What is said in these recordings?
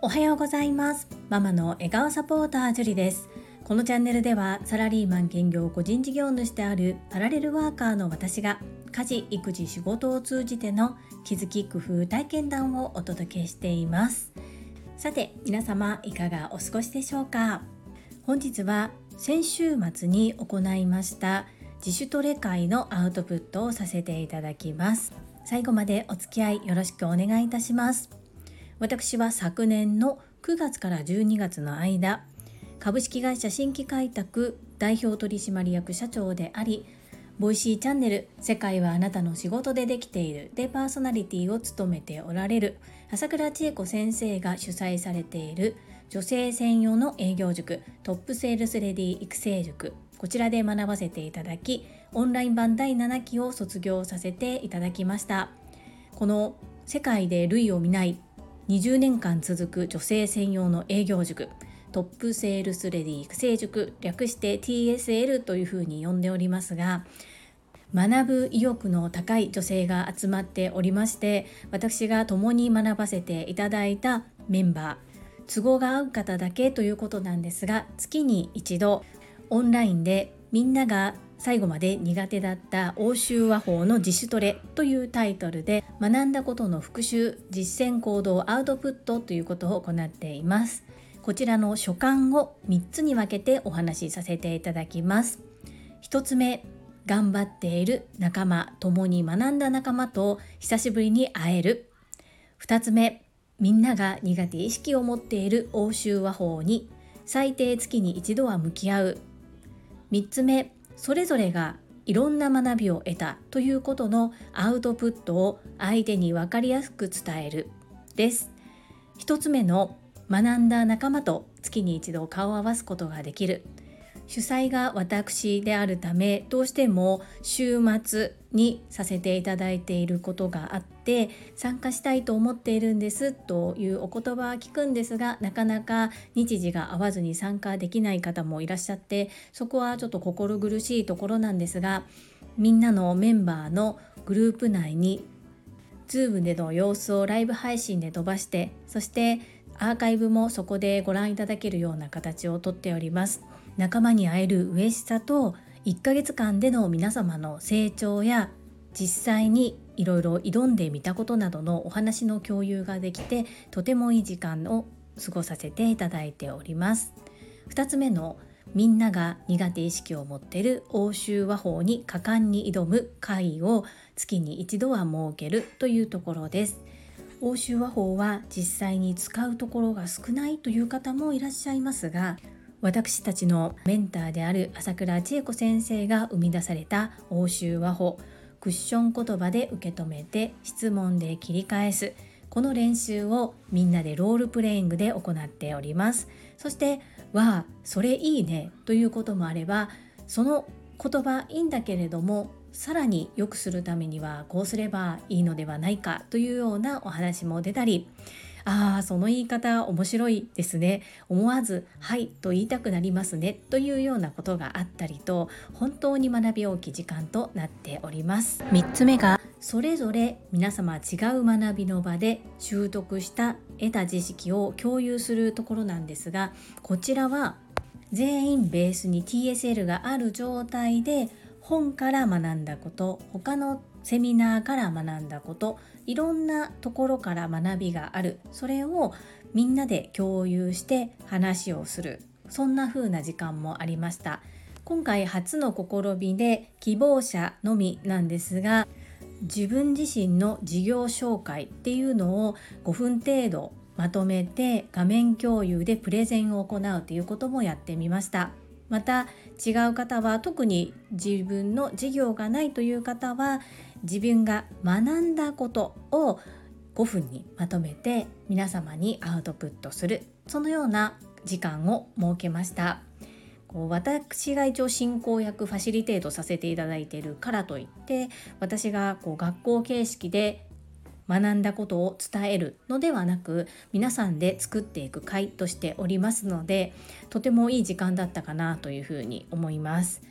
おはようございます。ママの笑顔サポータージュリです。このチャンネルではサラリーマン兼業個人事業主であるパラレルワーカーの私が家事育児仕事を通じての気づき工夫体験談をお届けしています。さて皆様いかがお過ごしでしょうか？本日は先週末に行いました自主トレ会のアウトプットをさせていただきます。最後までお付き合いよろしくお願いいたします。私は昨年の9月から12月の間株式会社新規開拓代表取締役社長でありボイシーチャンネル世界はあなたの仕事でできているでパーソナリティを務めておられる朝倉千恵子先生が主催されている女性専用の営業塾トップセールスレディ育成塾こちらで学ばせていただきオンライン版第7期を卒業させていただきました。この世界で類を見ない20年間続く女性専用の営業塾トップセールスレディ育成塾略して TSL というふうに呼んでおりますが学ぶ意欲の高い女性が集まっておりまして私が共に学ばせていただいたメンバー都合が合う方だけということなんですが月に一度オンラインでみんなが最後まで苦手だった欧州和法の自主トレというタイトルで学んだことの復習実践行動アウトプットということを行っています。こちらの所感を3つに分けてお話しさせていただきます。1つ目頑張っている仲間共に学んだ仲間と久しぶりに会える。2つ目みんなが苦手意識を持っている欧州和法に最低月に一度は向き合う。3つ目それぞれがいろんな学びを得たということのアウトプットを相手に分かりやすく伝えるです。1つ目の学んだ仲間と月に一度顔を合わすことができる。主催が私であるためどうしても週末にさせていただいていることがあって参加したいと思っているんですというお言葉は聞くんですがなかなか日時が合わずに参加できない方もいらっしゃってそこはちょっと心苦しいところなんですがみんなのメンバーのグループ内に Zoom での様子をライブ配信で飛ばしてそしてアーカイブもそこでご覧いただけるような形をとっております。仲間に会える嬉しさと1ヶ月間での皆様の成長や実際にいろいろ挑んでみたことなどのお話の共有ができてとてもいい時間を過ごさせていただいております。2つ目のみんなが苦手意識を持っている欧州和法に果敢に挑む会を月に一度は設けるというところです。欧州和法は実際に使うところが少ないという方もいらっしゃいますが私たちのメンターである朝倉千恵子先生が生み出された欧州和法クッション言葉で受け止めて質問で切り返すこの練習をみんなでロールプレイングで行っております。そして「わあそれいいね」ということもあればその言葉いいんだけれどもさらに良くするためにはこうすればいいのではないかというようなお話も出たりああその言い方面白いですね。思わず「はい」と言いたくなりますね。というようなことがあったりと本当に学び大きい時間となっております。3つ目がそれぞれ皆様違う学びの場で習得した得た知識を共有するところなんですがこちらは全員ベースに TSL がある状態で本から学んだこと他のセミナーから学んだこといろんなところから学びがある。それをみんなで共有して話をする。そんな風な時間もありました。今回初の試みで希望者のみなんですが自分自身の事業紹介っていうのを5分程度まとめて画面共有でプレゼンを行うということもやってみました。また違う方は特に自分の事業がないという方は自分が学んだことを5分にまとめて皆様にアウトプットするそのような時間を設けました。こう私が一応進行役ファシリテートさせていただいているからといって私がこう学校形式で学んだことを伝えるのではなく皆さんで作っていく会としておりますのでとてもいい時間だったかなというふうに思います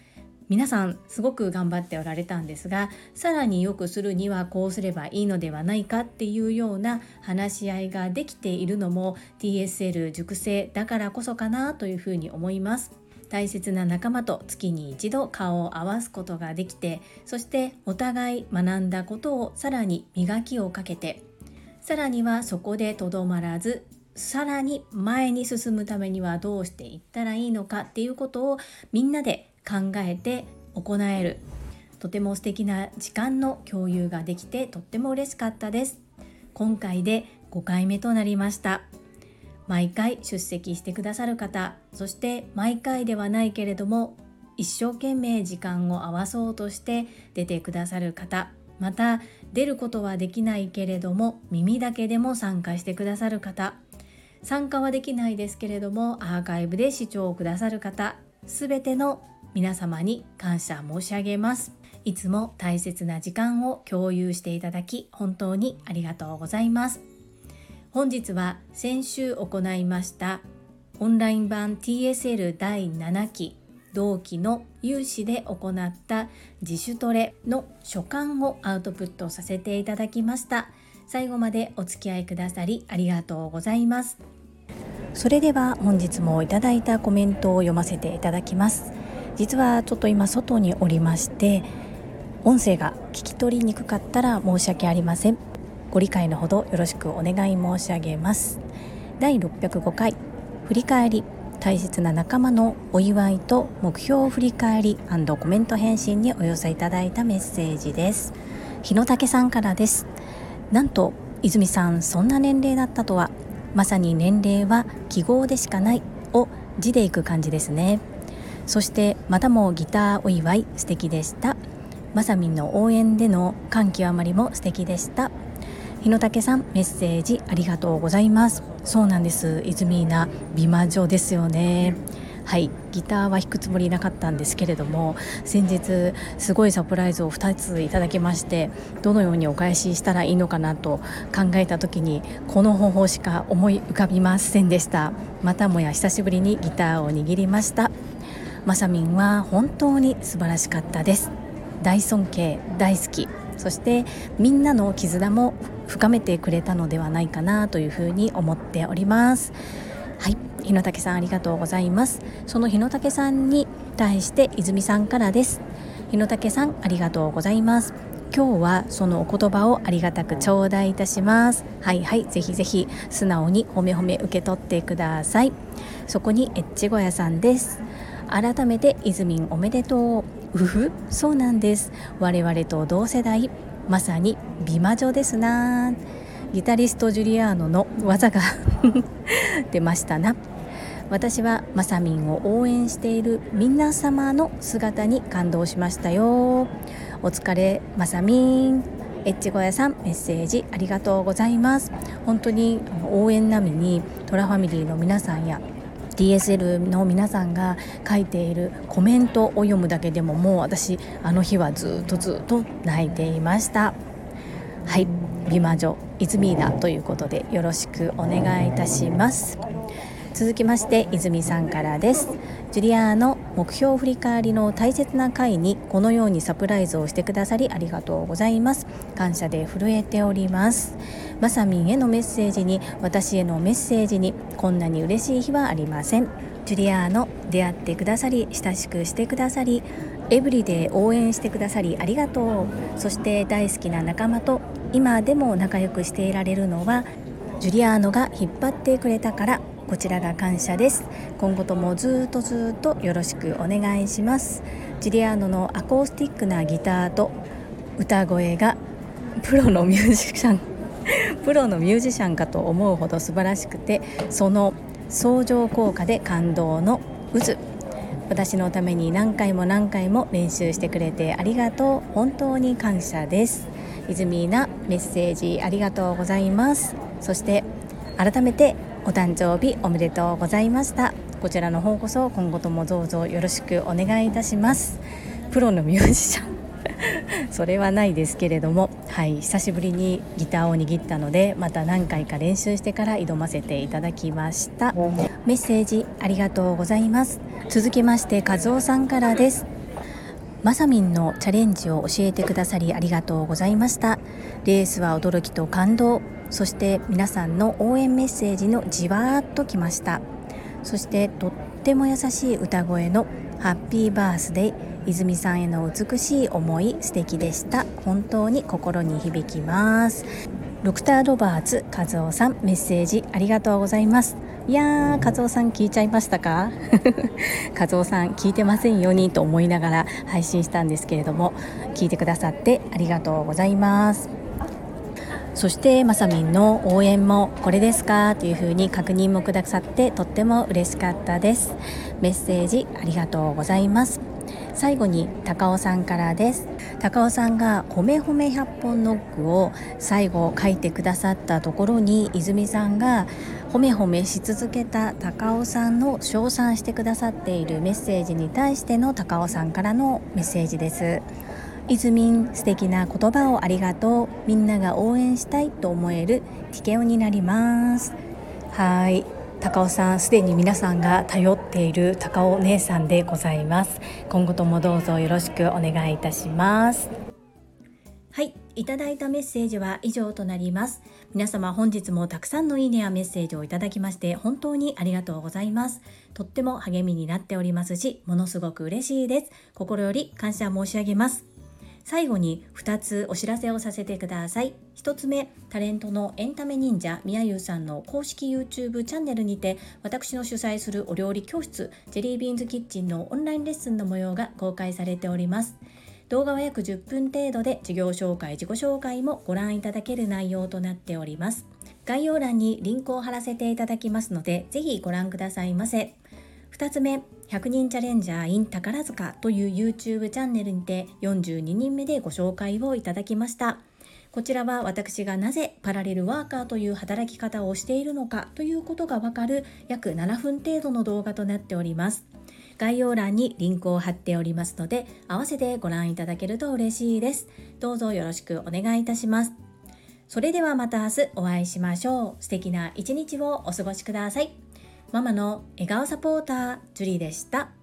皆さんすごく頑張っておられたんですがさらに良くするにはこうすればいいのではないかっていうような話し合いができているのも TSL 熟成だからこそかなというふうに思います。大切な仲間と月に一度顔を合わすことができてそしてお互い学んだことをさらに磨きをかけてさらにはそこでとどまらずさらに前に進むためにはどうしていったらいいのかっていうことをみんなで考えて行えるとても素敵な時間の共有ができてとっても嬉しかったです。今回で5回目となりました。毎回出席してくださる方そして毎回ではないけれども一生懸命時間を合わそうとして出てくださる方また出ることはできないけれども耳だけでも参加してくださる方参加はできないですけれどもアーカイブで視聴をくださる方すべての皆様に感謝申し上げます。いつも大切な時間を共有していただき本当にありがとうございます。本日は先週行いましたオンライン版 TSL 第7期同期の有志で行った自主トレの所感をアウトプットさせていただきました。最後までお付き合いくださりありがとうございます。それでは本日もいただいたコメントを読ませていただきます。実はちょっと今外におりまして音声が聞き取りにくかったら申し訳ありません。ご理解のほどよろしくお願い申し上げます。第605回振り返り。大切な仲間のお祝いと目標を振り返りコメント返信にお寄せいただいたメッセージです。日野武さんからです。なんと泉さんそんな年齢だったとは。まさに年齢は記号でしかない。を字でいく感じですね。そしてまたもギターお祝い素敵でした。まさみんの応援での感極まりも素敵でした。日野武さんメッセージありがとうございます。そうなんです。泉な美魔女ですよね。はい。ギターは弾くつもりなかったんですけれども先日すごいサプライズを2ついただきましてどのようにお返ししたらいいのかなと考えた時にこの方法しか思い浮かびませんでした。またもや久しぶりにギターを握りました。まさみんは本当に素晴らしかったです。大尊敬大好き。そしてみんなの絆も深めてくれたのではないかなというふうに思っております。はい。日野武さんありがとうございます。その日野武さんに対して泉さんからです。日野武さんありがとうございます。今日はそのお言葉をありがたく頂戴いたします。はいはい。ぜひぜひ素直に褒め褒め受け取ってください。そこにエッチ小屋さんです。改めてイズミンおめでとう。うふ。そうなんです。我々と同世代。まさに美魔女ですな。ギタリストジュリアーノの技が 出ましたな。私はまさみんを応援している皆様の姿に感動しましたよ。お疲れまさみんエッチ小屋さんメッセージありがとうございます。本当に応援並みにトラファミリーの皆さんや DSL の皆さんが書いているコメントを読むだけでももう私あの日はずっとずっと泣いていました。はい。美魔女イズミーナということでよろしくお願いいたします。続きまして泉さんからです。ジュリアーの目標振り返りの大切な回にこのようにサプライズをしてくださりありがとうございます。感謝で震えております。まさみんへのメッセージに私へのメッセージにこんなに嬉しい日はありません。ジュリアーの出会ってくださり親しくしてくださりエブリデイ応援してくださりありがとう。そして大好きな仲間と今でも仲良くしていられるのはジュリアーノが引っ張ってくれたから。こちらが感謝です。今後ともずっとずっとよろしくお願いします。ジュリアーノのアコースティックなギターと歌声がプロのミュージシャン プロのミュージシャンかと思うほど素晴らしくてその相乗効果で感動の渦。私のために何回も何回も練習してくれてありがとう。本当に感謝です。泉なメッセージありがとうございます。そして改めてお誕生日おめでとうございました。こちらの方こそ今後ともどうぞよろしくお願いいたします。プロのミュージシャン。それはないですけれども。はい。久しぶりにギターを握ったのでまた何回か練習してから挑ませていただきました。メッセージありがとうございます。続きまして和夫さんからです。まさみんのチャレンジを教えてくださりありがとうございました。レースは驚きと感動。そして皆さんの応援メッセージのじわーっときました。そしてとっても優しい歌声のハッピーバースデー泉さんへの美しい思い素敵でした。本当に心に響きます。ドクター・ロバーツ和夫さんメッセージありがとうございます。いやー和夫さん聞いちゃいましたか？和夫さん聞いてませんようにと思いながら配信したんですけれども聞いてくださってありがとうございます。そしてまさみんの応援もこれですか？というふうに確認もくださってとっても嬉しかったです。メッセージありがとうございます。最後に高尾さんからです。高尾さんが「ほめほめ100本ノック」を最後書いてくださったところに泉さんがほめほめし続けた高尾さんの称賛してくださっているメッセージに対しての高尾さんからのメッセージです。泉素敵な言葉をありがとう。みんなが応援したいと思えるティケオになります。はい。高尾さんすでに皆さんが頼っている高尾姉さんでございます。今後ともどうぞよろしくお願いいたします。はい。いただいたメッセージは以上となります。皆様本日もたくさんのいいねやメッセージをいただきまして本当にありがとうございます。とっても励みになっておりますしものすごく嬉しいです。心より感謝申し上げます。最後に2つお知らせをさせてください。1つ目タレントのエンタメ忍者みやゆうさんの公式 YouTube チャンネルにて私の主催するお料理教室ジェリービーンズキッチンのオンラインレッスンの模様が公開されております。動画は約10分程度で授業紹介自己紹介もご覧いただける内容となっております。概要欄にリンクを貼らせていただきますのでぜひご覧くださいませ。2つ目100人チャレンジャー in 宝塚という YouTube チャンネルにて42人目でご紹介をいただきました。こちらは私がなぜパラレルワーカーという働き方をしているのかということがわかる約7分程度の動画となっております。概要欄にリンクを貼っておりますので合わせてご覧いただけると嬉しいです。どうぞよろしくお願いいたします。それではまた明日お会いしましょう。素敵な一日をお過ごしください。ママの笑顔サポータージュリーでした。